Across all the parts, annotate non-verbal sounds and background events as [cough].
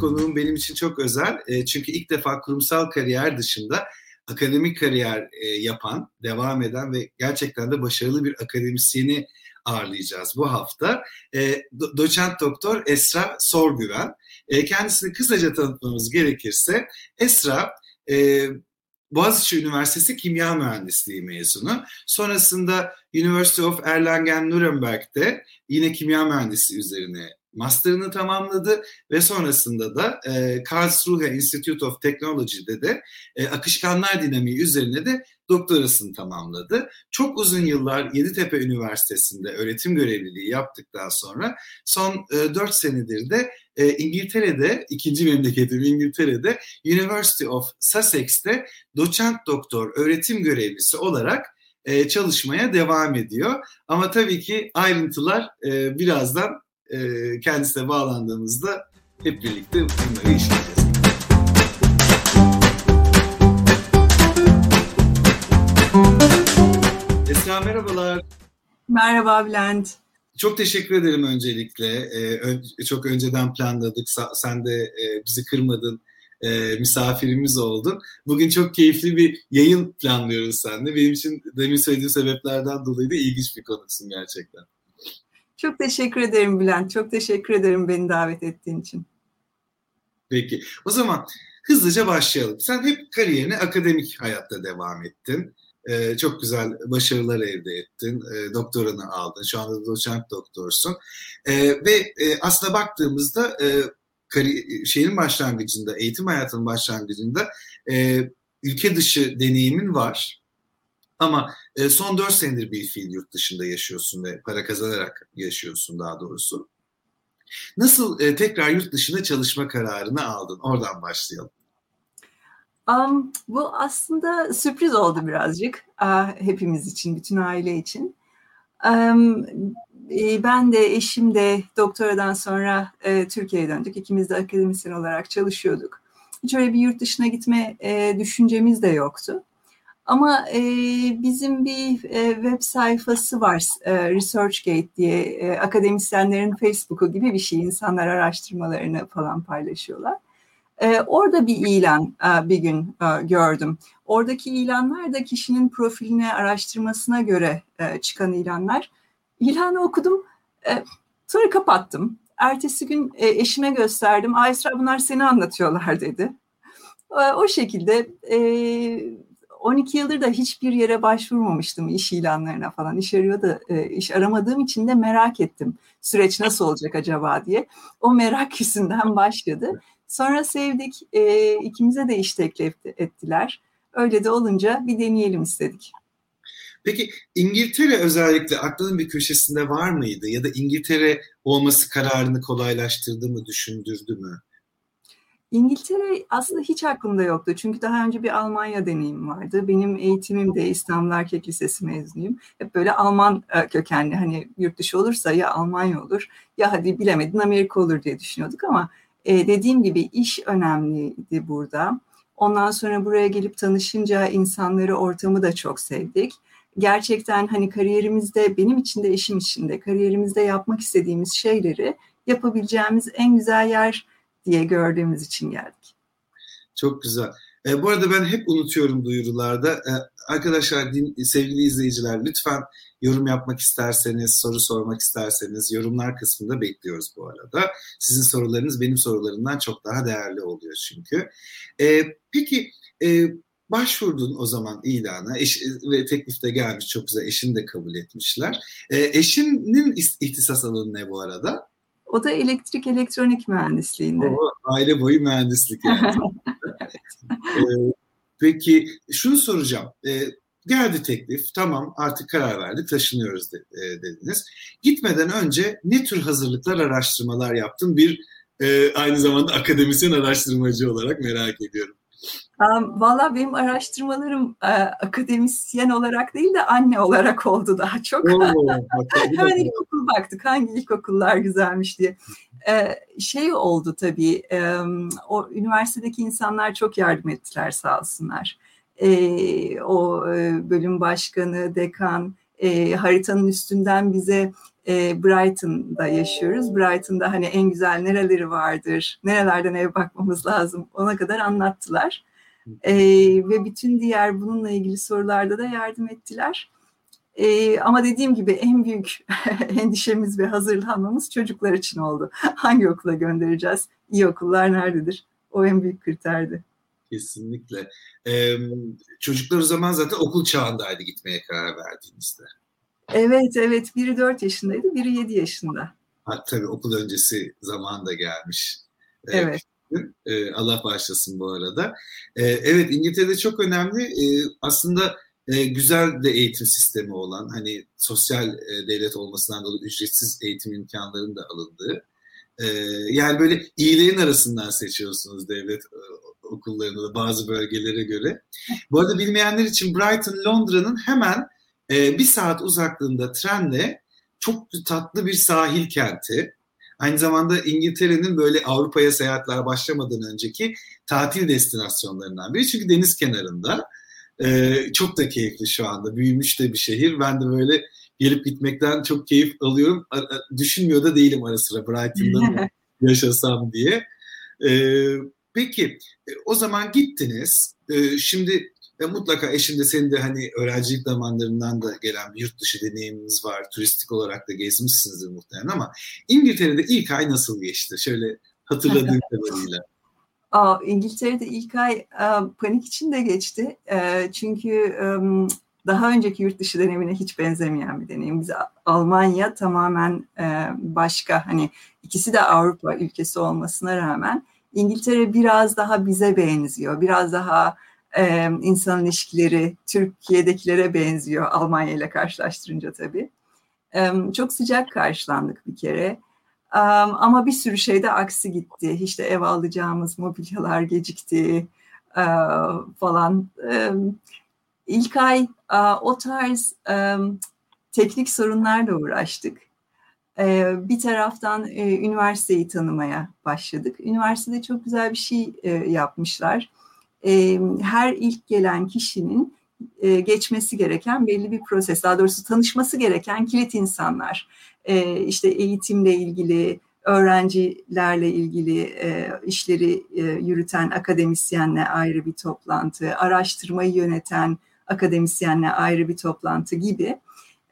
konuğum benim için çok özel. E, çünkü ilk defa kurumsal kariyer dışında akademik kariyer e, yapan, devam eden ve gerçekten de başarılı bir akademisyeni ağırlayacağız bu hafta. E, doçent doktor Esra Sorgüven. E, kendisini kısaca tanıtmamız gerekirse Esra e, Boğaziçi Üniversitesi Kimya Mühendisliği mezunu. Sonrasında University of Erlangen-Nuremberg'de yine kimya mühendisliği üzerine master'ını tamamladı ve sonrasında da e, Karlsruhe Institute of Technology'de de e, akışkanlar dinamiği üzerine de doktorasını tamamladı. Çok uzun yıllar Yeditepe Üniversitesi'nde öğretim görevliliği yaptıktan sonra son e, 4 senedir de e, İngiltere'de, ikinci memleketim İngiltere'de University of Sussex'te doçent doktor öğretim görevlisi olarak e, çalışmaya devam ediyor. Ama tabii ki ayrıntılar e, birazdan e, kendisine bağlandığımızda hep birlikte bunları işleyeceğiz. Esra merhabalar. Merhaba Bülent. Çok teşekkür ederim öncelikle. Ee, çok önceden planladık. Sen de e, bizi kırmadın. E, misafirimiz oldun. Bugün çok keyifli bir yayın planlıyoruz seninle. Benim için demin söylediğim sebeplerden dolayı da ilginç bir konuksun gerçekten. Çok teşekkür ederim Bülent. Çok teşekkür ederim beni davet ettiğin için. Peki. O zaman hızlıca başlayalım. Sen hep kariyerine akademik hayatta devam ettin. Ee, çok güzel başarılar elde ettin. Ee, doktoranı aldın. Şu anda doçent doktorsun. Ee, ve e, aslında baktığımızda e, kari- şeyin başlangıcında, eğitim hayatının başlangıcında e, ülke dışı deneyimin var. Ama e, son 4 senedir bir fiil yurt dışında yaşıyorsun ve para kazanarak yaşıyorsun daha doğrusu. Nasıl e, tekrar yurt dışında çalışma kararını aldın? Oradan başlayalım. Um, bu aslında sürpriz oldu birazcık uh, hepimiz için, bütün aile için. Um, e, ben de eşim de doktoradan sonra e, Türkiye'ye döndük. İkimiz de akademisyen olarak çalışıyorduk. Hiç öyle bir yurt dışına gitme e, düşüncemiz de yoktu. Ama e, bizim bir e, web sayfası var, e, ResearchGate diye e, akademisyenlerin Facebook'u gibi bir şey. İnsanlar araştırmalarını falan paylaşıyorlar. E, orada bir ilan e, bir gün e, gördüm. Oradaki ilanlar da kişinin profiline, araştırmasına göre e, çıkan ilanlar. İlanı okudum, e, sonra kapattım. Ertesi gün e, eşime gösterdim. Aysra bunlar seni anlatıyorlar [laughs] dedi. E, o şekilde... E, 12 yıldır da hiçbir yere başvurmamıştım iş ilanlarına falan. İş arıyordu, e, iş aramadığım için de merak ettim. Süreç nasıl olacak acaba diye. O merak [laughs] yüzünden başladı. Sonra sevdik, e, ikimize de iş teklif ettiler. Öyle de olunca bir deneyelim istedik. Peki İngiltere özellikle aklının bir köşesinde var mıydı? Ya da İngiltere olması kararını kolaylaştırdı mı, düşündürdü mü? İngiltere aslında hiç aklımda yoktu. Çünkü daha önce bir Almanya deneyim vardı. Benim eğitimim de İstanbul Erkek Lisesi mezunuyum. Hep böyle Alman e, kökenli hani yurt dışı olursa ya Almanya olur ya hadi bilemedin Amerika olur diye düşünüyorduk ama e, dediğim gibi iş önemliydi burada. Ondan sonra buraya gelip tanışınca insanları, ortamı da çok sevdik. Gerçekten hani kariyerimizde, benim için de eşim için de kariyerimizde yapmak istediğimiz şeyleri yapabileceğimiz en güzel yer diye gördüğümüz için geldik. Çok güzel. E, bu arada ben hep unutuyorum duyurularda. E, arkadaşlar, din, sevgili izleyiciler lütfen yorum yapmak isterseniz, soru sormak isterseniz yorumlar kısmında bekliyoruz bu arada. Sizin sorularınız benim sorularımdan çok daha değerli oluyor çünkü. E, peki e, başvurdun o zaman ilana eş, ve teklifte gelmiş çok güzel eşini de kabul etmişler. E, eşinin ihtisas alanı ne bu arada? O da elektrik elektronik mühendisliğinde. O, aile boyu mühendislik yani. [laughs] ee, peki şunu soracağım. Ee, geldi teklif tamam artık karar verdik taşınıyoruz de, e, dediniz. Gitmeden önce ne tür hazırlıklar araştırmalar yaptın bir e, aynı zamanda akademisyen araştırmacı olarak merak ediyorum. Valla benim araştırmalarım e, akademisyen olarak değil de anne olarak oldu daha çok. Hemen [laughs] ilkokul baktık hangi ilkokullar güzelmiş diye. E, şey oldu tabii e, o üniversitedeki insanlar çok yardım ettiler sağ olsunlar. o bölüm başkanı, dekan, haritanın üstünden bize e, Brighton'da yaşıyoruz. Brighton'da hani en güzel nereleri vardır, nerelerden ev bakmamız lazım ona kadar anlattılar. E, ve bütün diğer bununla ilgili sorularda da yardım ettiler. E, ama dediğim gibi en büyük [laughs] endişemiz ve hazırlanmamız çocuklar için oldu. [laughs] Hangi okula göndereceğiz? İyi okullar nerededir? O en büyük kriterdi. Kesinlikle. Ee, çocuklar o zaman zaten okul çağındaydı gitmeye karar verdiğinizde. Evet, evet. Biri 4 yaşındaydı, biri 7 yaşında. Ha, tabii okul öncesi zaman da gelmiş. Ee, evet. Ee, Allah bağışlasın bu arada. Ee, evet, İngiltere'de çok önemli. Ee, aslında e, güzel de eğitim sistemi olan, hani sosyal e, devlet olmasından dolayı ücretsiz eğitim imkanlarının da alındığı. E, yani böyle iyilerin arasından seçiyorsunuz devlet e, okullarını da bazı bölgelere göre. Bu arada bilmeyenler için Brighton, Londra'nın hemen e, bir saat uzaklığında trenle çok tatlı bir sahil kenti. Aynı zamanda İngiltere'nin böyle Avrupa'ya seyahatler başlamadan önceki tatil destinasyonlarından biri. Çünkü deniz kenarında. Ee, çok da keyifli şu anda. Büyümüş de bir şehir. Ben de böyle gelip gitmekten çok keyif alıyorum. Düşünmüyor da değilim ara sıra Brighton'da [laughs] yaşasam diye. Ee, peki o zaman gittiniz. Ee, şimdi e, mutlaka eşinde senin de hani öğrencilik zamanlarından da gelen bir yurt dışı deneyiminiz var. Turistik olarak da gezmişsinizdir muhtemelen ama İngiltere'de ilk ay nasıl geçti? Şöyle hatırladığım [laughs] kadarıyla. Aa, İngiltere'de ilk ay a, panik içinde geçti. E, çünkü e, daha önceki yurt dışı deneyimine hiç benzemeyen bir deneyim. Biz Almanya tamamen e, başka hani ikisi de Avrupa ülkesi olmasına rağmen İngiltere biraz daha bize benziyor. Biraz daha e, insan ilişkileri Türkiye'dekilere benziyor Almanya ile karşılaştırınca tabii. E, çok sıcak karşılandık bir kere. Ama bir sürü şeyde aksi gitti. İşte ev alacağımız mobilyalar gecikti falan. Um, ilk ay o tarz teknik sorunlarla uğraştık. Bir taraftan üniversiteyi tanımaya başladık. Üniversitede çok güzel bir şey yapmışlar. Uh, her ilk gelen kişinin uh, geçmesi gereken belli bir proses, daha doğrusu tanışması gereken kilit insanlar e, işte eğitimle ilgili, öğrencilerle ilgili e, işleri e, yürüten akademisyenle ayrı bir toplantı, araştırmayı yöneten akademisyenle ayrı bir toplantı gibi.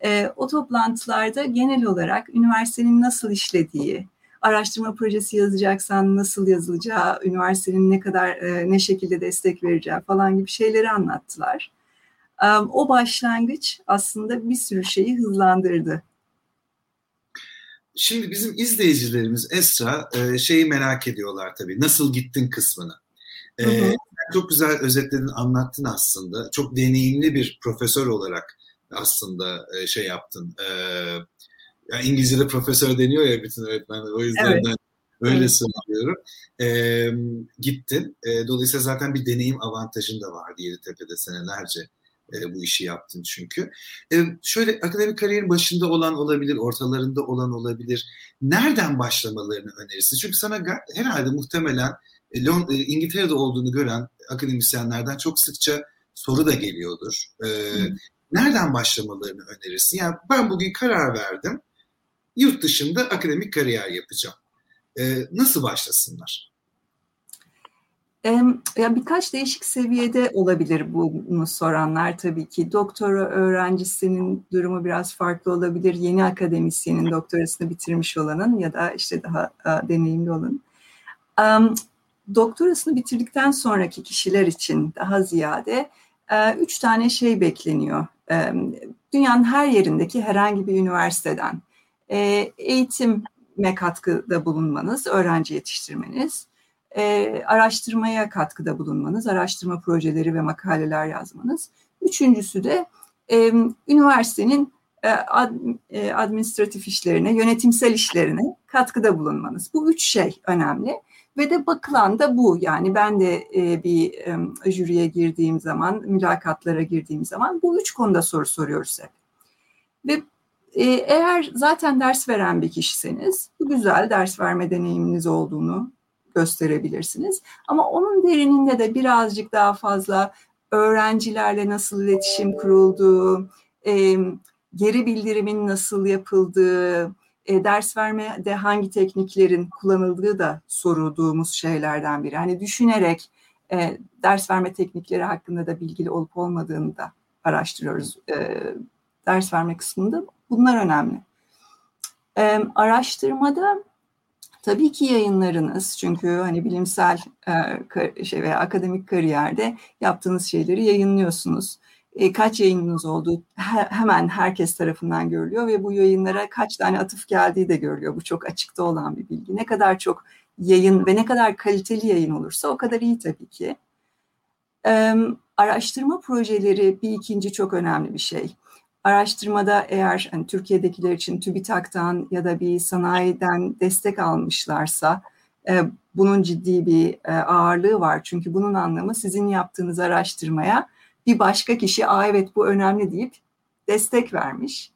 E, o toplantılarda genel olarak üniversitenin nasıl işlediği, araştırma projesi yazacaksan nasıl yazılacağı, üniversitenin ne kadar e, ne şekilde destek vereceği falan gibi şeyleri anlattılar. Um, o başlangıç aslında bir sürü şeyi hızlandırdı. Şimdi bizim izleyicilerimiz Esra e, şeyi merak ediyorlar tabii. Nasıl gittin kısmını. E, hı hı. Çok güzel özetledin, anlattın aslında. Çok deneyimli bir profesör olarak aslında e, şey yaptın. Yani İngilizce'de profesör deniyor ya bütün öğretmenler. O yüzden evet. ben öyle evet. söylüyorum. E, gittin. E, dolayısıyla zaten bir deneyim avantajın da vardı Yeditepe'de senelerce e, bu işi yaptın çünkü. E, şöyle akademik kariyerin başında olan olabilir, ortalarında olan olabilir. Nereden başlamalarını önerirsin? Çünkü sana herhalde muhtemelen e, Lon, e, İngiltere'de olduğunu gören akademisyenlerden çok sıkça soru da geliyordur. E, nereden başlamalarını önerirsin? Yani ben bugün karar verdim, yurt dışında akademik kariyer yapacağım. E, nasıl başlasınlar? Ya birkaç değişik seviyede olabilir bunu soranlar tabii ki. Doktora öğrencisinin durumu biraz farklı olabilir. Yeni akademisyenin doktorasını bitirmiş olanın ya da işte daha deneyimli olanın. Doktorasını bitirdikten sonraki kişiler için daha ziyade üç tane şey bekleniyor. Dünyanın her yerindeki herhangi bir üniversiteden eğitime katkıda bulunmanız, öğrenci yetiştirmeniz, e, araştırmaya katkıda bulunmanız, araştırma projeleri ve makaleler yazmanız. Üçüncüsü de e, üniversitenin e, ad, e, administratif işlerine, yönetimsel işlerine katkıda bulunmanız. Bu üç şey önemli ve de bakılan da bu. Yani ben de e, bir e, jüriye girdiğim zaman, mülakatlara girdiğim zaman bu üç konuda soru soruyoruz hep. Ve e, eğer zaten ders veren bir kişiseniz, bu güzel ders verme deneyiminiz olduğunu gösterebilirsiniz. Ama onun derininde de birazcık daha fazla öğrencilerle nasıl iletişim kurulduğu, e, geri bildirimin nasıl yapıldığı, e, ders vermede hangi tekniklerin kullanıldığı da sorulduğumuz şeylerden biri. Hani düşünerek e, ders verme teknikleri hakkında da bilgili olup olmadığını da araştırıyoruz. E, ders verme kısmında bunlar önemli. E, araştırmada tabii ki yayınlarınız çünkü hani bilimsel e, şey veya akademik kariyerde yaptığınız şeyleri yayınlıyorsunuz. E, kaç yayınınız olduğu he, hemen herkes tarafından görülüyor ve bu yayınlara kaç tane atıf geldiği de görülüyor. Bu çok açıkta olan bir bilgi. Ne kadar çok yayın ve ne kadar kaliteli yayın olursa o kadar iyi tabii ki. E, araştırma projeleri bir ikinci çok önemli bir şey. Araştırmada eğer hani Türkiye'dekiler için TÜBİTAK'tan ya da bir sanayiden destek almışlarsa e, bunun ciddi bir e, ağırlığı var. Çünkü bunun anlamı sizin yaptığınız araştırmaya bir başka kişi Aa, evet bu önemli deyip destek vermiş.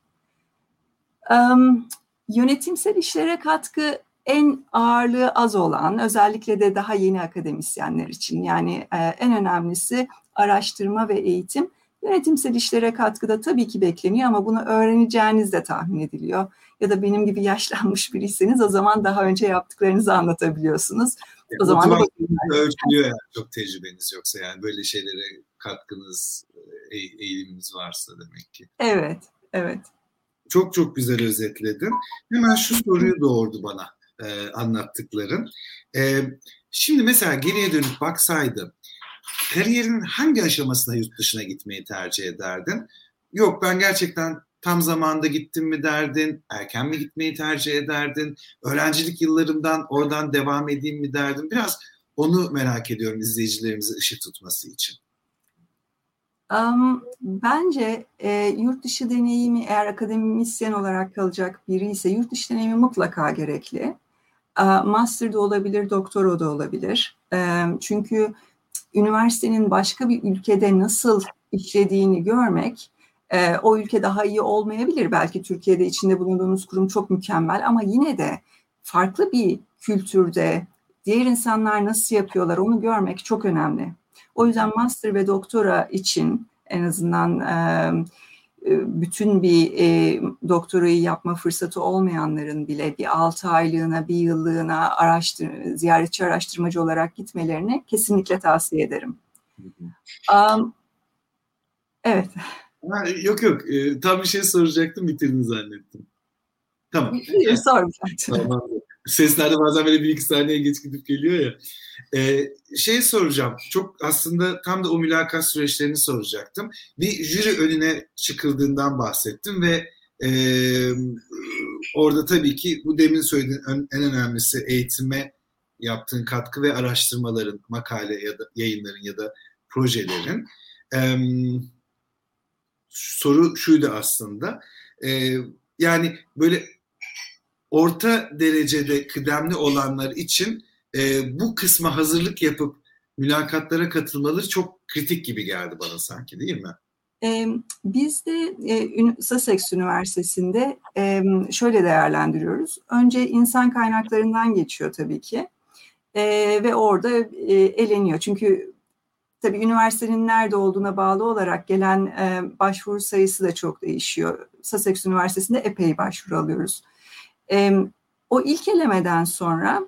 Um, yönetimsel işlere katkı en ağırlığı az olan özellikle de daha yeni akademisyenler için yani e, en önemlisi araştırma ve eğitim Yönetimsel işlere katkıda tabii ki bekleniyor ama bunu öğreneceğiniz de tahmin ediliyor. Ya da benim gibi yaşlanmış biriyseniz o zaman daha önce yaptıklarınızı anlatabiliyorsunuz. O zaman da ölçülüyor yani çok tecrübeniz yoksa yani böyle şeylere katkınız, e, eğiliminiz varsa demek ki. Evet, evet. Çok çok güzel özetledin. Hemen şu soruyu doğurdu bana e, anlattıkların. E, şimdi mesela geriye dönüp baksaydım kariyerin hangi aşamasına yurt dışına gitmeyi tercih ederdin? Yok ben gerçekten tam zamanda gittim mi derdin, erken mi gitmeyi tercih ederdin, öğrencilik yıllarımdan oradan devam edeyim mi derdin? Biraz onu merak ediyorum izleyicilerimize ışık tutması için. Um, bence e, yurt dışı deneyimi eğer akademisyen olarak kalacak biri ise yurt dışı deneyimi mutlaka gerekli. E, master da olabilir, doktora da olabilir. E, çünkü üniversitenin başka bir ülkede nasıl işlediğini görmek e, o ülke daha iyi olmayabilir. Belki Türkiye'de içinde bulunduğunuz kurum çok mükemmel ama yine de farklı bir kültürde diğer insanlar nasıl yapıyorlar onu görmek çok önemli. O yüzden master ve doktora için en azından e, bütün bir e, doktorayı yapma fırsatı olmayanların bile bir altı aylığına, bir yıllığına araştır, ziyaretçi araştırmacı olarak gitmelerini kesinlikle tavsiye ederim. Um, evet. Ha, yok yok, e, tam bir şey soracaktım, bitirdin zannettim. Tamam. Sormayacaktım. Tamam. Seslerde bazen böyle bir iki saniye geç gidip geliyor ya. Ee, şey soracağım. Çok aslında tam da o mülakat süreçlerini soracaktım. Bir jüri önüne çıkıldığından bahsettim ve e, orada tabii ki bu demin söylediğin en önemlisi eğitime yaptığın katkı ve araştırmaların, makale ya da yayınların ya da projelerin. E, soru şuydu aslında. E, yani böyle orta derecede kıdemli olanlar için e, bu kısma hazırlık yapıp mülakatlara katılmaları çok kritik gibi geldi bana sanki değil mi? Biz de e, Sussex Üniversitesi'nde şöyle değerlendiriyoruz. Önce insan kaynaklarından geçiyor tabii ki e, ve orada e, eleniyor. Çünkü tabii üniversitenin nerede olduğuna bağlı olarak gelen başvuru sayısı da çok değişiyor. Sussex Üniversitesi'nde epey başvuru alıyoruz. O ilk elemeden sonra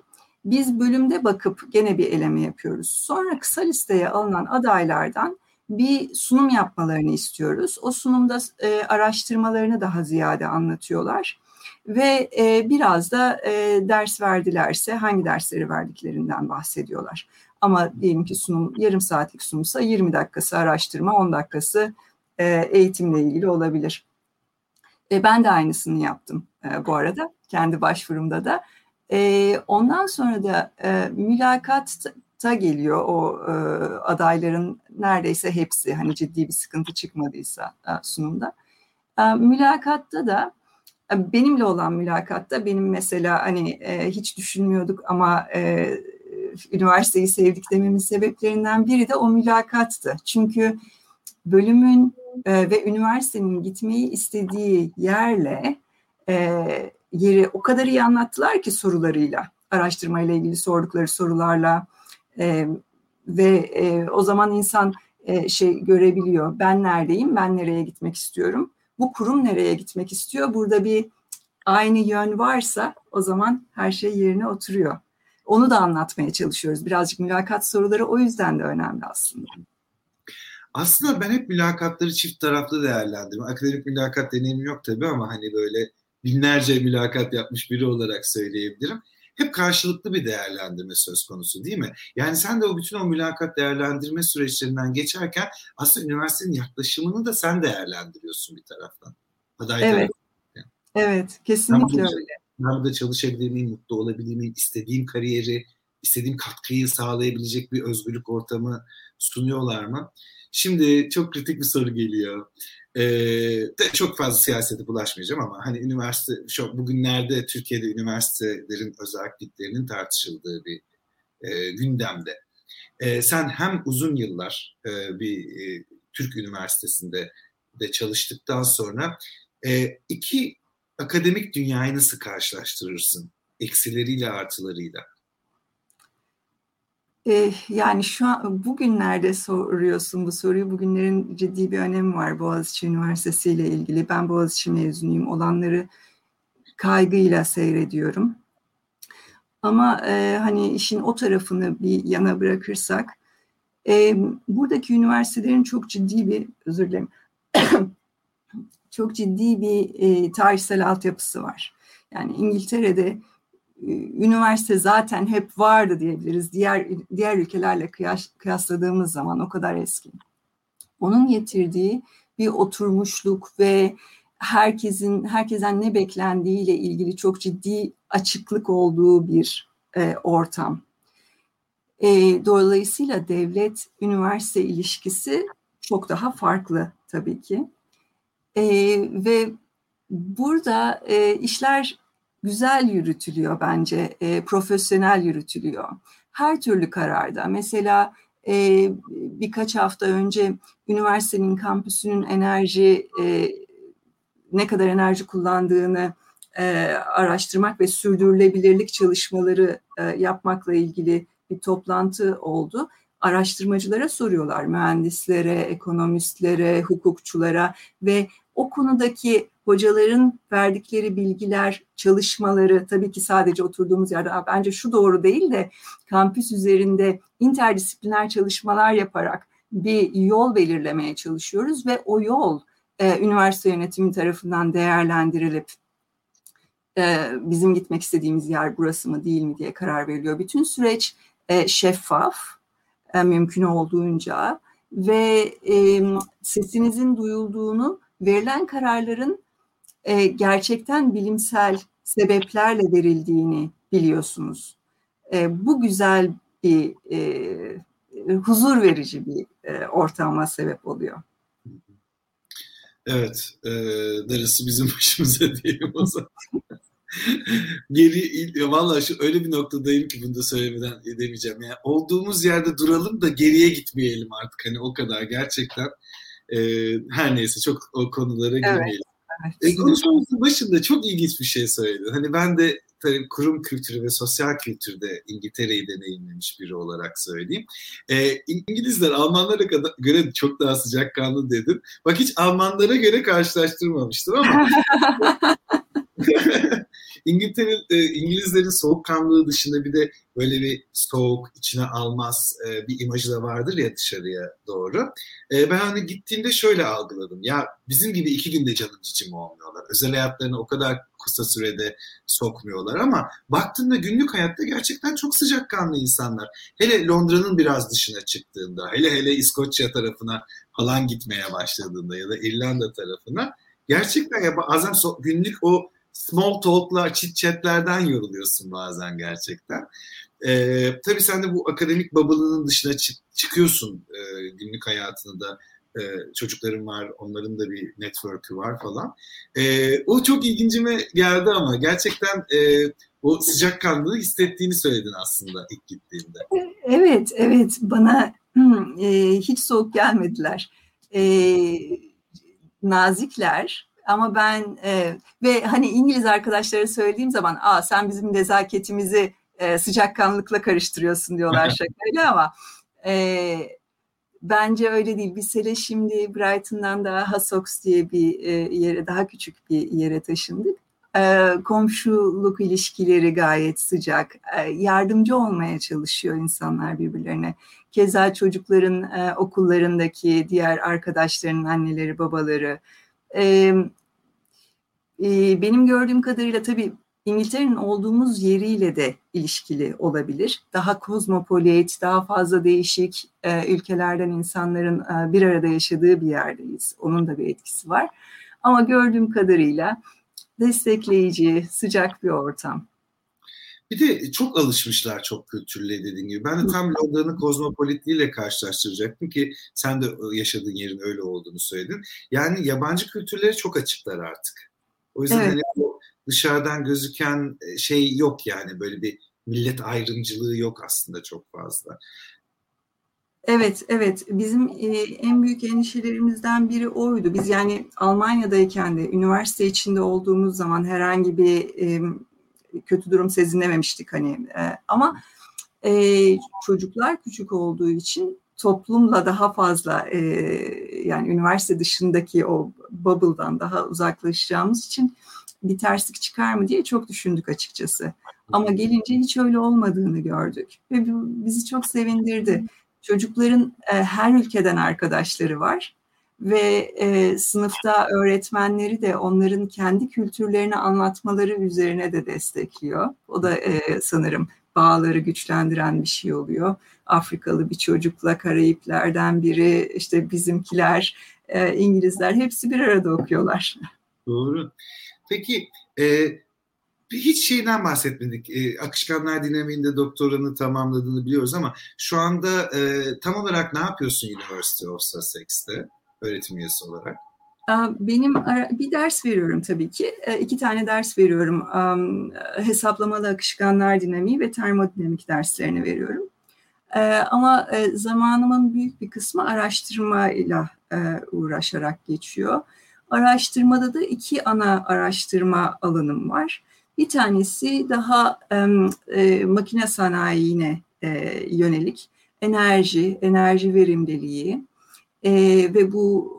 biz bölümde bakıp gene bir eleme yapıyoruz. Sonra kısa listeye alınan adaylardan bir sunum yapmalarını istiyoruz. O sunumda e, araştırmalarını daha ziyade anlatıyorlar ve e, biraz da e, ders verdilerse hangi dersleri verdiklerinden bahsediyorlar. Ama diyelim ki sunum yarım saatlik sunumsa 20 dakikası araştırma, 10 dakikası e, eğitimle ilgili olabilir. E, ben de aynısını yaptım e, bu arada kendi başvurumda da. E, ondan sonra da e, mülakatta geliyor o e, adayların neredeyse hepsi hani ciddi bir sıkıntı çıkmadıysa e, sunumda. E, mülakatta da e, benimle olan mülakatta benim mesela hani e, hiç düşünmüyorduk ama e, üniversiteyi sevdik dememin sebeplerinden biri de o mülakattı. Çünkü bölümün e, ve üniversitenin gitmeyi istediği yerle e, yeri o kadar iyi anlattılar ki sorularıyla, araştırmayla ilgili sordukları sorularla e, ve e, o zaman insan e, şey görebiliyor. Ben neredeyim, ben nereye gitmek istiyorum. bu kurum nereye gitmek istiyor? Burada bir aynı yön varsa o zaman her şey yerine oturuyor. Onu da anlatmaya çalışıyoruz. Birazcık mülakat soruları o yüzden de önemli aslında. Aslında ben hep mülakatları çift taraflı değerlendirdim. Akademik mülakat deneyimim yok tabii ama hani böyle binlerce mülakat yapmış biri olarak söyleyebilirim. Hep karşılıklı bir değerlendirme söz konusu değil mi? Yani sen de o bütün o mülakat değerlendirme süreçlerinden geçerken aslında üniversitenin yaklaşımını da sen değerlendiriyorsun bir taraftan. Aday evet. Yani. Evet, kesinlikle ben öyle. Ben burada çalışabilir miyim, mutlu olabilir miyim, istediğim kariyeri, istediğim katkıyı sağlayabilecek bir özgürlük ortamı sunuyorlar mı? Şimdi çok kritik bir soru geliyor. Ee, çok fazla siyasete bulaşmayacağım ama hani üniversite şu bugünlerde Türkiye'de üniversitelerin özelliklerinin tartışıldığı bir e, gündemde. E, sen hem uzun yıllar e, bir e, Türk üniversitesinde de çalıştıktan sonra e, iki akademik dünyayı nasıl karşılaştırırsın? Eksileriyle artılarıyla. Eh, yani şu an bugünlerde soruyorsun bu soruyu. Bugünlerin ciddi bir önemi var Boğaziçi Üniversitesi ile ilgili. Ben Boğaziçi mezunuyum. Olanları kaygıyla seyrediyorum. Ama e, hani işin o tarafını bir yana bırakırsak, e, buradaki üniversitelerin çok ciddi bir, özür dilerim, [coughs] çok ciddi bir e, tarihsel altyapısı var. Yani İngiltere'de üniversite zaten hep vardı diyebiliriz. Diğer diğer ülkelerle kıyas, kıyasladığımız zaman o kadar eski. Onun getirdiği bir oturmuşluk ve herkesin herkesten ne beklendiğiyle ilgili çok ciddi açıklık olduğu bir e, ortam. E, dolayısıyla devlet üniversite ilişkisi çok daha farklı tabii ki. E, ve burada e, işler güzel yürütülüyor bence, e, profesyonel yürütülüyor. Her türlü kararda. Mesela e, birkaç hafta önce üniversitenin kampüsünün enerji e, ne kadar enerji kullandığını e, araştırmak ve sürdürülebilirlik çalışmaları e, yapmakla ilgili bir toplantı oldu. Araştırmacılara soruyorlar, mühendislere, ekonomistlere, hukukçulara ve o konudaki hocaların verdikleri bilgiler, çalışmaları tabii ki sadece oturduğumuz yerde bence şu doğru değil de kampüs üzerinde interdisipliner çalışmalar yaparak bir yol belirlemeye çalışıyoruz ve o yol e, üniversite yönetimi tarafından değerlendirilip e, bizim gitmek istediğimiz yer burası mı değil mi diye karar veriliyor. Bütün süreç e, şeffaf e, mümkün olduğunca ve e, sesinizin duyulduğunu verilen kararların e, gerçekten bilimsel sebeplerle verildiğini biliyorsunuz. E, bu güzel bir e, huzur verici bir e, ortama sebep oluyor. Evet, e, darısı bizim [laughs] başımıza diyelim o zaman. Geri, vallahi şu öyle bir noktadayım ki bunu da söylemeden edemeyeceğim. Yani olduğumuz yerde duralım da geriye gitmeyelim artık. Hani o kadar gerçekten e, her neyse çok o konulara girmeyelim. Evet. E, konuşmamızın başında çok ilginç bir şey söyledin. Hani ben de tabii kurum kültürü ve sosyal kültürde İngiltere'yi deneyimlemiş biri olarak söyleyeyim. E, İngilizler Almanlara göre çok daha sıcakkanlı dedin. Bak hiç Almanlara göre karşılaştırmamıştım ama [laughs] [laughs] İngiltere, e, İngilizlerin soğukkanlılığı dışında bir de böyle bir soğuk, içine almaz e, bir imajı da vardır ya dışarıya doğru. E, ben hani gittiğimde şöyle algıladım. Ya bizim gibi iki günde canım cicim olmuyorlar. Özel hayatlarını o kadar kısa sürede sokmuyorlar ama baktığında günlük hayatta gerçekten çok sıcakkanlı insanlar. Hele Londra'nın biraz dışına çıktığında, hele hele İskoçya tarafına falan gitmeye başladığında ya da İrlanda tarafına gerçekten ya bazen so- günlük o small talk'lar, chit chat'lerden yoruluyorsun bazen gerçekten. Ee, tabii sen de bu akademik bubble'ının dışına çık- çıkıyorsun e, günlük hayatını da. E, çocukların var, onların da bir network'ü var falan. E, o çok ilgincime geldi ama gerçekten e, o sıcakkanlılığı hissettiğini söyledin aslında ilk gittiğinde. Evet, evet. Bana e, hiç soğuk gelmediler. E, nazikler, ama ben e, ve hani İngiliz arkadaşlara söylediğim zaman aa sen bizim nezaketimizi e, sıcakkanlıkla karıştırıyorsun diyorlar [laughs] şakayla ama e, bence öyle değil. Biz hele şimdi Brighton'dan daha Hassox diye bir e, yere, daha küçük bir yere taşındık. E, komşuluk ilişkileri gayet sıcak. E, yardımcı olmaya çalışıyor insanlar birbirlerine. Keza çocukların e, okullarındaki diğer arkadaşlarının anneleri, babaları. Benim gördüğüm kadarıyla tabii İngiltere'nin olduğumuz yeriyle de ilişkili olabilir. Daha kozmopolit, daha fazla değişik ülkelerden insanların bir arada yaşadığı bir yerdeyiz. Onun da bir etkisi var. Ama gördüğüm kadarıyla destekleyici, sıcak bir ortam. Bir de çok alışmışlar çok kültürlü dediğin gibi. Ben de tam Londra'nın kozmopolitliğiyle karşılaştıracaktım ki sen de yaşadığın yerin öyle olduğunu söyledin. Yani yabancı kültürleri çok açıklar artık. O yüzden evet. hani dışarıdan gözüken e, şey yok yani böyle bir millet ayrımcılığı yok aslında çok fazla. Evet, evet. Bizim e, en büyük endişelerimizden biri oydu. Biz yani Almanya'dayken de üniversite içinde olduğumuz zaman herhangi bir kötü durum sezinememiştik hani. E, ama e, çocuklar küçük olduğu için toplumla daha fazla e, yani üniversite dışındaki o bubble'dan daha uzaklaşacağımız için bir terslik çıkar mı diye çok düşündük açıkçası. Ama gelince hiç öyle olmadığını gördük ve bu bizi çok sevindirdi. Çocukların e, her ülkeden arkadaşları var ve e, sınıfta öğretmenleri de onların kendi kültürlerini anlatmaları üzerine de destekliyor. O da e, sanırım bağları güçlendiren bir şey oluyor. Afrikalı bir çocukla Karayipler'den biri, işte bizimkiler, e, İngilizler hepsi bir arada okuyorlar. Doğru. Peki e, hiç şeyden bahsetmedik. E, akışkanlar dinamiğinde doktoranı tamamladığını biliyoruz ama şu anda e, tam olarak ne yapıyorsun University of Sussex'te öğretim üyesi olarak? Benim bir ders veriyorum tabii ki. E, iki tane ders veriyorum. Hesaplamalı akışkanlar dinamiği ve termodinamik derslerini veriyorum. E, ama e, zamanımın büyük bir kısmı araştırmayla uğraşarak geçiyor. Araştırmada da iki ana araştırma alanım var. Bir tanesi daha makine sanayine yönelik enerji, enerji verimliliği ve bu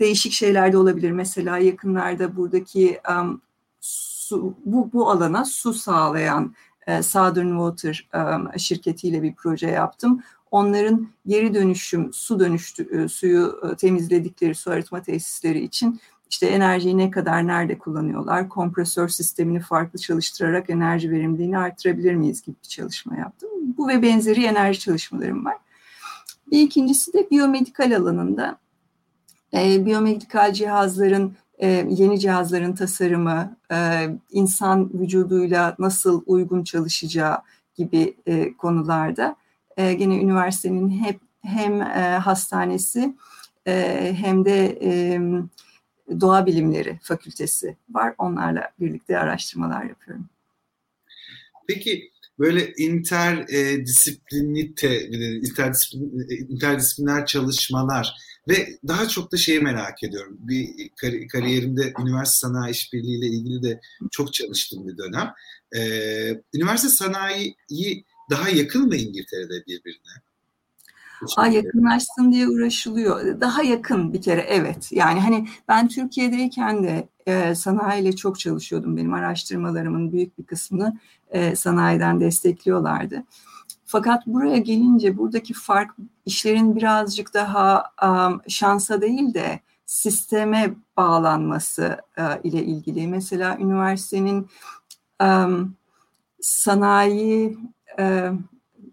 değişik şeyler de olabilir. Mesela yakınlarda buradaki um, su, bu, bu alana su sağlayan e, Southern Water um, şirketiyle bir proje yaptım. Onların geri dönüşüm, su dönüştü, e, suyu e, temizledikleri su arıtma tesisleri için işte enerjiyi ne kadar nerede kullanıyorlar, kompresör sistemini farklı çalıştırarak enerji verimliliğini artırabilir miyiz gibi bir çalışma yaptım. Bu ve benzeri enerji çalışmalarım var. Bir ikincisi de biyomedikal alanında e, biyomedikal cihazların, e, yeni cihazların tasarımı, e, insan vücuduyla nasıl uygun çalışacağı gibi e, konularda e, gene üniversitenin hep hem e, hastanesi e, hem de e, doğa bilimleri fakültesi var. Onlarla birlikte araştırmalar yapıyorum. Peki böyle interdisiplinite, interdisiplin, interdisipliner çalışmalar ve daha çok da şeyi merak ediyorum. Bir kariyerimde üniversite sanayi işbirliği ile ilgili de çok çalıştım bir dönem. Ee, üniversite sanayiyi daha yakın mı İngiltere'de birbirine? Aa, yakınlaşsın diye uğraşılıyor. Daha yakın bir kere evet. Yani hani ben Türkiye'deyken de e, sanayiyle çok çalışıyordum. Benim araştırmalarımın büyük bir kısmını e, sanayiden destekliyorlardı. Fakat buraya gelince buradaki fark işlerin birazcık daha um, şansa değil de sisteme bağlanması uh, ile ilgili. Mesela üniversitenin um, sanayi uh,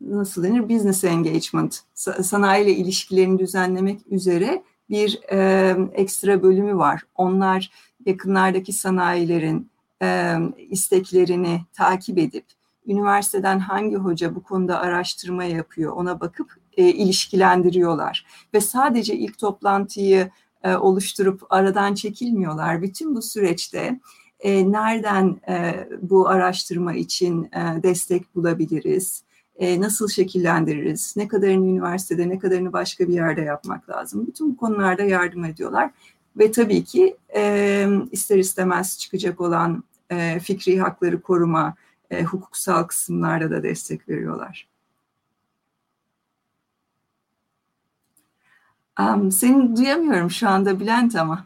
nasıl denir business engagement sanayi ile ilişkilerini düzenlemek üzere bir e, ekstra bölümü var. Onlar yakınlardaki sanayilerin e, isteklerini takip edip üniversiteden hangi hoca bu konuda araştırma yapıyor ona bakıp e, ilişkilendiriyorlar. Ve sadece ilk toplantıyı e, oluşturup aradan çekilmiyorlar. Bütün bu süreçte e, nereden e, bu araştırma için e, destek bulabiliriz, e, nasıl şekillendiririz, ne kadarını üniversitede, ne kadarını başka bir yerde yapmak lazım. Bütün bu konularda yardım ediyorlar. Ve tabii ki e, ister istemez çıkacak olan e, fikri hakları koruma, e, hukuksal kısımlarda da destek veriyorlar. Um, seni duyamıyorum şu anda Bülent ama.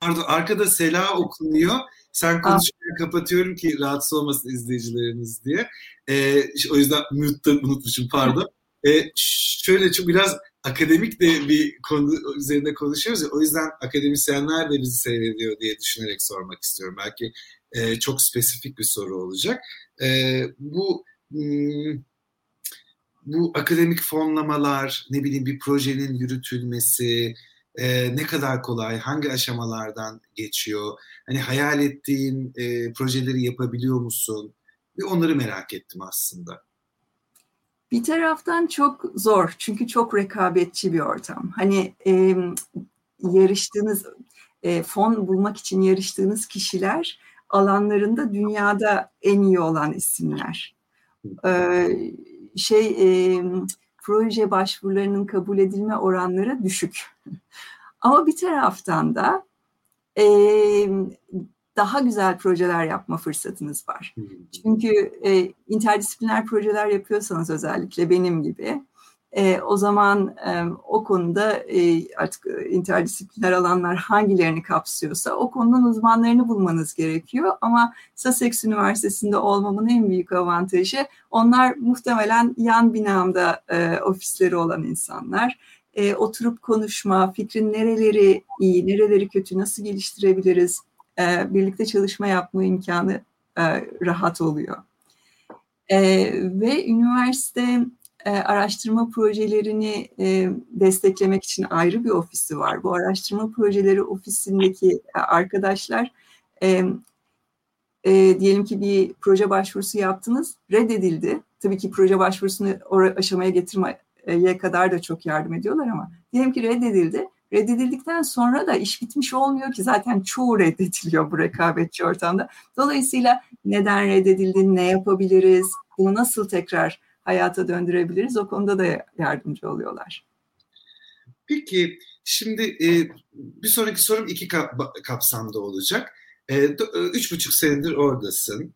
Pardon arkada Sela okunuyor. Sen konuşmayı kapatıyorum ki rahatsız olmasın izleyicilerimiz diye. Ee, o yüzden mute'da unutmuşum pardon. Ee, şöyle çok biraz akademik de bir konu üzerinde konuşuyoruz ya. O yüzden akademisyenler de bizi seyrediyor diye düşünerek sormak istiyorum. Belki e, çok spesifik bir soru olacak. E, bu hmm, bu akademik fonlamalar, ne bileyim bir projenin yürütülmesi, e, ne kadar kolay, hangi aşamalardan geçiyor? Hani hayal ettiğin e, projeleri yapabiliyor musun? Bir onları merak ettim aslında. Bir taraftan çok zor çünkü çok rekabetçi bir ortam. Hani e, yarıştığınız, e, fon bulmak için yarıştığınız kişiler alanlarında dünyada en iyi olan isimler. E, şey e, proje başvurularının kabul edilme oranları düşük. [laughs] Ama bir taraftan da e, daha güzel projeler yapma fırsatınız var. Çünkü e, interdisipliner projeler yapıyorsanız özellikle benim gibi e, o zaman e, o konuda e, artık e, interdisipliner alanlar hangilerini kapsıyorsa o konunun uzmanlarını bulmanız gerekiyor. Ama Sussex Üniversitesi'nde olmamın en büyük avantajı onlar muhtemelen yan binamda e, ofisleri olan insanlar. E, oturup konuşma, fikrin nereleri iyi, nereleri kötü, nasıl geliştirebiliriz, e, birlikte çalışma yapma imkanı e, rahat oluyor. E, ve üniversite e, araştırma projelerini e, desteklemek için ayrı bir ofisi var. Bu araştırma projeleri ofisindeki e, arkadaşlar diyelim ki bir proje başvurusu yaptınız, reddedildi. Tabii ki proje başvurusunu aşamaya getirmeye kadar da çok yardım ediyorlar ama diyelim ki reddedildi. Reddedildikten sonra da iş bitmiş olmuyor ki zaten çoğu reddediliyor bu rekabetçi ortamda. Dolayısıyla neden reddedildi, ne yapabiliriz, bunu nasıl tekrar hayata döndürebiliriz. O konuda da yardımcı oluyorlar. Peki şimdi e, bir sonraki sorum iki kapsamda olacak. E, e, üç buçuk senedir oradasın.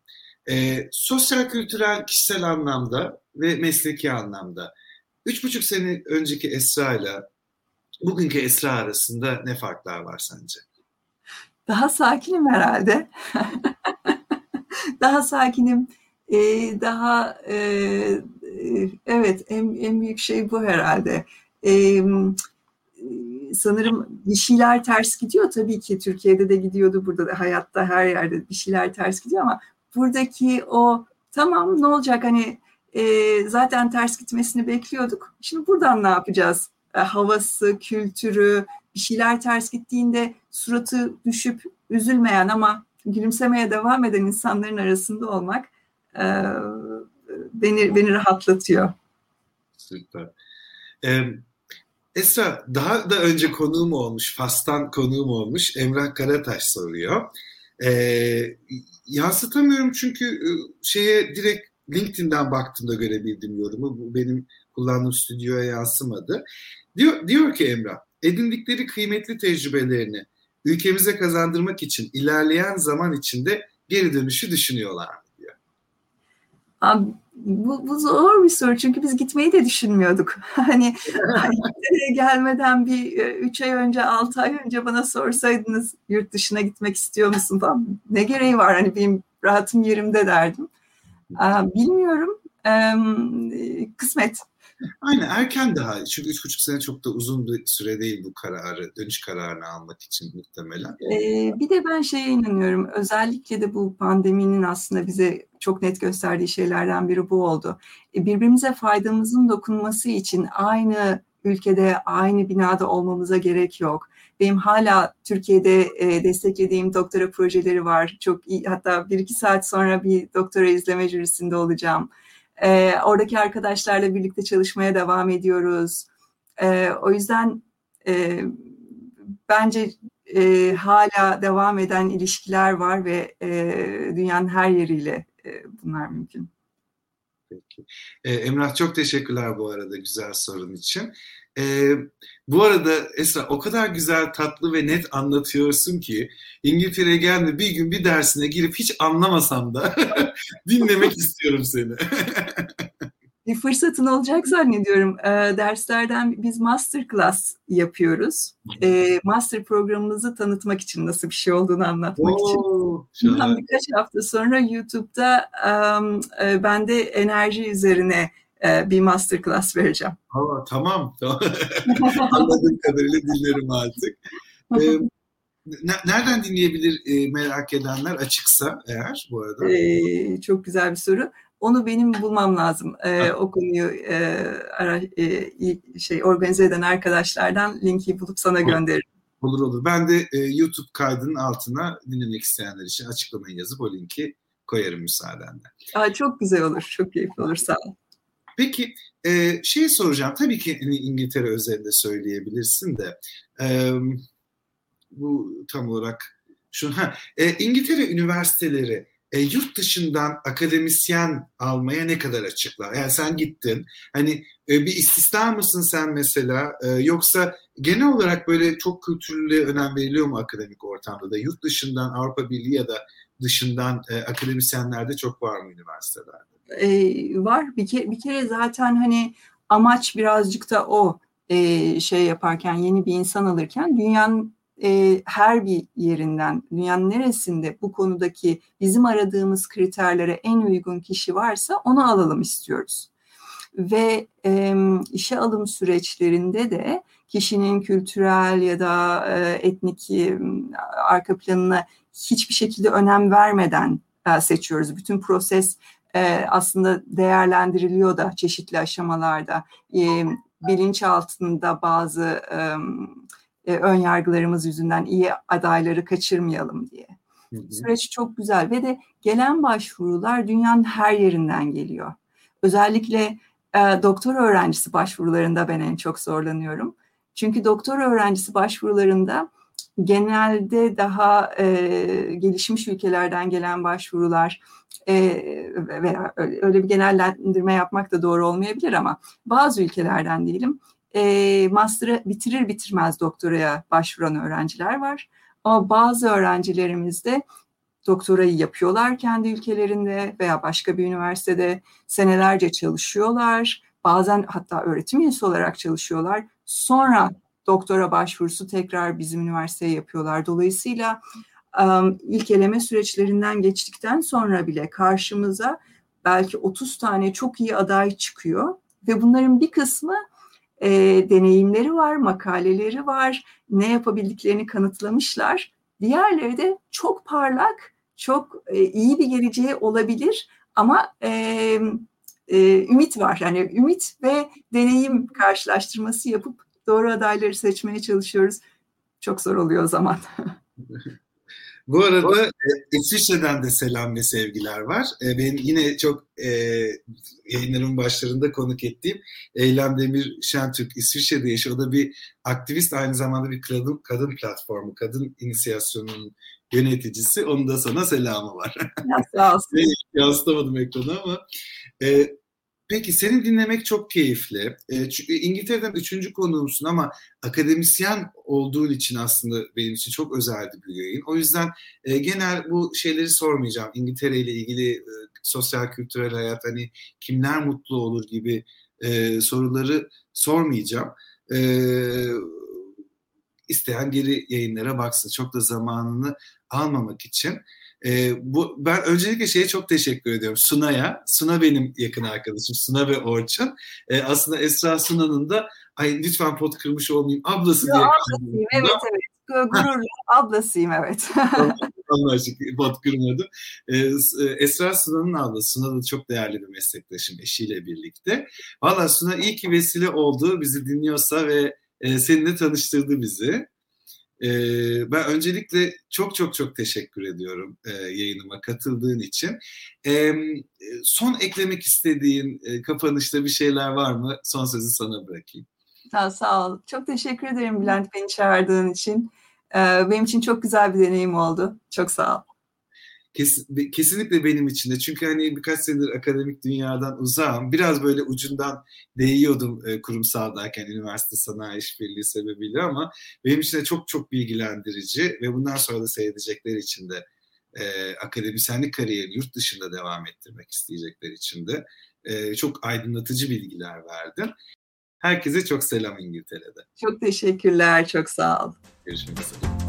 sosyal kültürel kişisel anlamda ve mesleki anlamda üç buçuk sene önceki Esra ile bugünkü Esra arasında ne farklar var sence? Daha sakinim herhalde. [laughs] Daha sakinim. Ee, daha e, evet en, en büyük şey bu herhalde. Ee, sanırım bir şeyler ters gidiyor tabii ki Türkiye'de de gidiyordu burada da hayatta her yerde bir şeyler ters gidiyor ama buradaki o tamam ne olacak hani e, zaten ters gitmesini bekliyorduk. Şimdi buradan ne yapacağız? E, havası, kültürü, bir şeyler ters gittiğinde suratı düşüp üzülmeyen ama gülümsemeye devam eden insanların arasında olmak e, beni beni rahatlatıyor. Süper. Ee, Esra daha da önce konuğum olmuş, Fas'tan konuğum olmuş Emrah Karataş soruyor. Ee, yansıtamıyorum çünkü e, şeye direkt LinkedIn'den baktığımda görebildim yorumu. Bu benim kullandığım stüdyoya yansımadı. Diyor, diyor ki Emrah, edindikleri kıymetli tecrübelerini ülkemize kazandırmak için ilerleyen zaman içinde geri dönüşü düşünüyorlar. Abi, bu, bu zor bir soru çünkü biz gitmeyi de düşünmüyorduk. [laughs] Hani, hani [laughs] gelmeden bir e, üç ay önce, altı ay önce bana sorsaydınız yurt dışına gitmek istiyor musun falan ne gereği var hani benim rahatım yerimde derdim. Bilmiyorum. Kısmet. Aynen erken daha. Çünkü üç buçuk sene çok da uzun bir süre değil bu kararı, dönüş kararını almak için muhtemelen. Ee, bir de ben şeye inanıyorum. Özellikle de bu pandeminin aslında bize çok net gösterdiği şeylerden biri bu oldu. E, birbirimize faydamızın dokunması için aynı ülkede, aynı binada olmamıza gerek yok. Benim hala Türkiye'de e, desteklediğim doktora projeleri var. Çok iyi, hatta bir iki saat sonra bir doktora izleme jürisinde olacağım. E, oradaki arkadaşlarla birlikte çalışmaya devam ediyoruz. E, o yüzden e, bence e, hala devam eden ilişkiler var ve e, dünyanın her yeriyle e, bunlar mümkün. Peki. Ee, Emrah çok teşekkürler bu arada güzel sorun için. Ee, bu arada Esra o kadar güzel, tatlı ve net anlatıyorsun ki İngiltere'ye gelme bir gün bir dersine girip hiç anlamasam da [laughs] dinlemek istiyorum seni. bir fırsatın olacak zannediyorum. E, derslerden biz master class yapıyoruz. E, master programımızı tanıtmak için nasıl bir şey olduğunu anlatmak Oo, için. Bundan birkaç hafta sonra YouTube'da um, e, ben de enerji üzerine e, bir master class vereceğim. Aa, tamam. tamam. [laughs] Anladığım kadarıyla dinlerim artık. Ee, nereden dinleyebilir e, merak edenler açıksa eğer bu arada? Ee, çok güzel bir soru. Onu benim bulmam lazım. Ee, o konuyu e, ara, e, şey organize eden arkadaşlardan linki bulup sana gönderirim. Olur olur. Ben de e, YouTube kaydının altına dinlemek isteyenler için açıklamayı yazıp o linki koyarım müsaadenle. Aa, çok güzel olur. Çok keyifli olur. Sağ ol. Peki e, şey soracağım. Tabii ki hani İngiltere özelinde söyleyebilirsin de e, bu tam olarak şu ha, e, İngiltere üniversiteleri e, yurt dışından akademisyen almaya ne kadar açıklar? Yani sen gittin. Hani e, bir istisna mısın sen mesela? E, yoksa genel olarak böyle çok kültürlüğe önem veriliyor mu akademik ortamda da? Yurt dışından Avrupa Birliği ya da dışından e, akademisyenler de çok var mı üniversitelerde? E, var. Bir, ke bir kere zaten hani amaç birazcık da o e, şey yaparken yeni bir insan alırken dünyanın e, her bir yerinden, dünyanın neresinde bu konudaki bizim aradığımız kriterlere en uygun kişi varsa onu alalım istiyoruz. Ve e, işe alım süreçlerinde de kişinin kültürel ya da e, etnik e, arka planına hiçbir şekilde önem vermeden e, seçiyoruz. Bütün proses aslında değerlendiriliyor da çeşitli aşamalarda. E, bilinç altında bazı e, e, ön yargılarımız yüzünden iyi adayları kaçırmayalım diye. Hı hı. Süreç çok güzel ve de gelen başvurular dünyanın her yerinden geliyor. Özellikle e, doktor öğrencisi başvurularında ben en çok zorlanıyorum. Çünkü doktor öğrencisi başvurularında genelde daha e, gelişmiş ülkelerden gelen başvurular e, veya öyle, bir genellendirme yapmak da doğru olmayabilir ama bazı ülkelerden diyelim e, master'ı bitirir bitirmez doktoraya başvuran öğrenciler var. Ama bazı öğrencilerimiz de doktorayı yapıyorlar kendi ülkelerinde veya başka bir üniversitede senelerce çalışıyorlar. Bazen hatta öğretim üyesi olarak çalışıyorlar. Sonra doktora başvurusu tekrar bizim üniversiteye yapıyorlar. Dolayısıyla ilk eleme süreçlerinden geçtikten sonra bile karşımıza belki 30 tane çok iyi aday çıkıyor ve bunların bir kısmı e, deneyimleri var, makaleleri var, ne yapabildiklerini kanıtlamışlar. Diğerleri de çok parlak, çok e, iyi bir geleceği olabilir ama e, e, ümit var. Yani ümit ve deneyim karşılaştırması yapıp doğru adayları seçmeye çalışıyoruz. Çok zor oluyor o zaman. [laughs] Bu arada e, İsviçre'den de selam ve sevgiler var. E, benim yine çok e, yayınların başlarında konuk ettiğim Eylem Demir Şentürk İsviçre'de yaşıyor. O da bir aktivist aynı zamanda bir kadın, kadın platformu, kadın inisiyasyonunun yöneticisi. Onun da sana selamı var. Sağ olsun. [laughs] Yansıtamadım ekrana ama e, Peki seni dinlemek çok keyifli. E, çünkü İngiltere'den üçüncü konuğumsun ama akademisyen olduğun için aslında benim için çok özeldi bir yayın. O yüzden e, genel bu şeyleri sormayacağım. İngiltere ile ilgili e, sosyal kültürel hayat hani kimler mutlu olur gibi e, soruları sormayacağım. E, isteyen geri yayınlara baksın. Çok da zamanını almamak için. E, bu ben öncelikle şeye çok teşekkür ediyorum. Suna'ya. Suna benim yakın arkadaşım. Suna ve Orçun. E, aslında Esra Suna'nın da ay lütfen pot kırmış olmayayım ablası Yo, diye. [laughs] Ablasıyım evet evet. Gururlu ablasıyım evet. Anlaştık pot kırmadım. Ee, Esra Suna'nın ablası. Suna da çok değerli bir meslektaşım eşiyle birlikte. Valla Suna iyi ki vesile oldu. Bizi dinliyorsa ve e, seninle tanıştırdı bizi. Ben öncelikle çok çok çok teşekkür ediyorum e, yayınıma katıldığın için. E, son eklemek istediğin e, kapanışta bir şeyler var mı? Son sözü sana bırakayım. Sağ, sağ ol. Çok teşekkür ederim Bülent beni çağırdığın için. Benim için çok güzel bir deneyim oldu. Çok sağ ol. Kes, kesinlikle benim için de. Çünkü hani birkaç senedir akademik dünyadan uzağım. Biraz böyle ucundan değiyordum e, kurumsaldayken üniversite sanayi işbirliği sebebiyle ama benim için de çok çok bilgilendirici ve bundan sonra da seyredecekler için de e, akademisyenlik kariyerini yurt dışında devam ettirmek isteyecekler için de E, çok aydınlatıcı bilgiler verdin. Herkese çok selam İngiltere'de. Çok teşekkürler, çok sağ ol. Görüşmek üzere.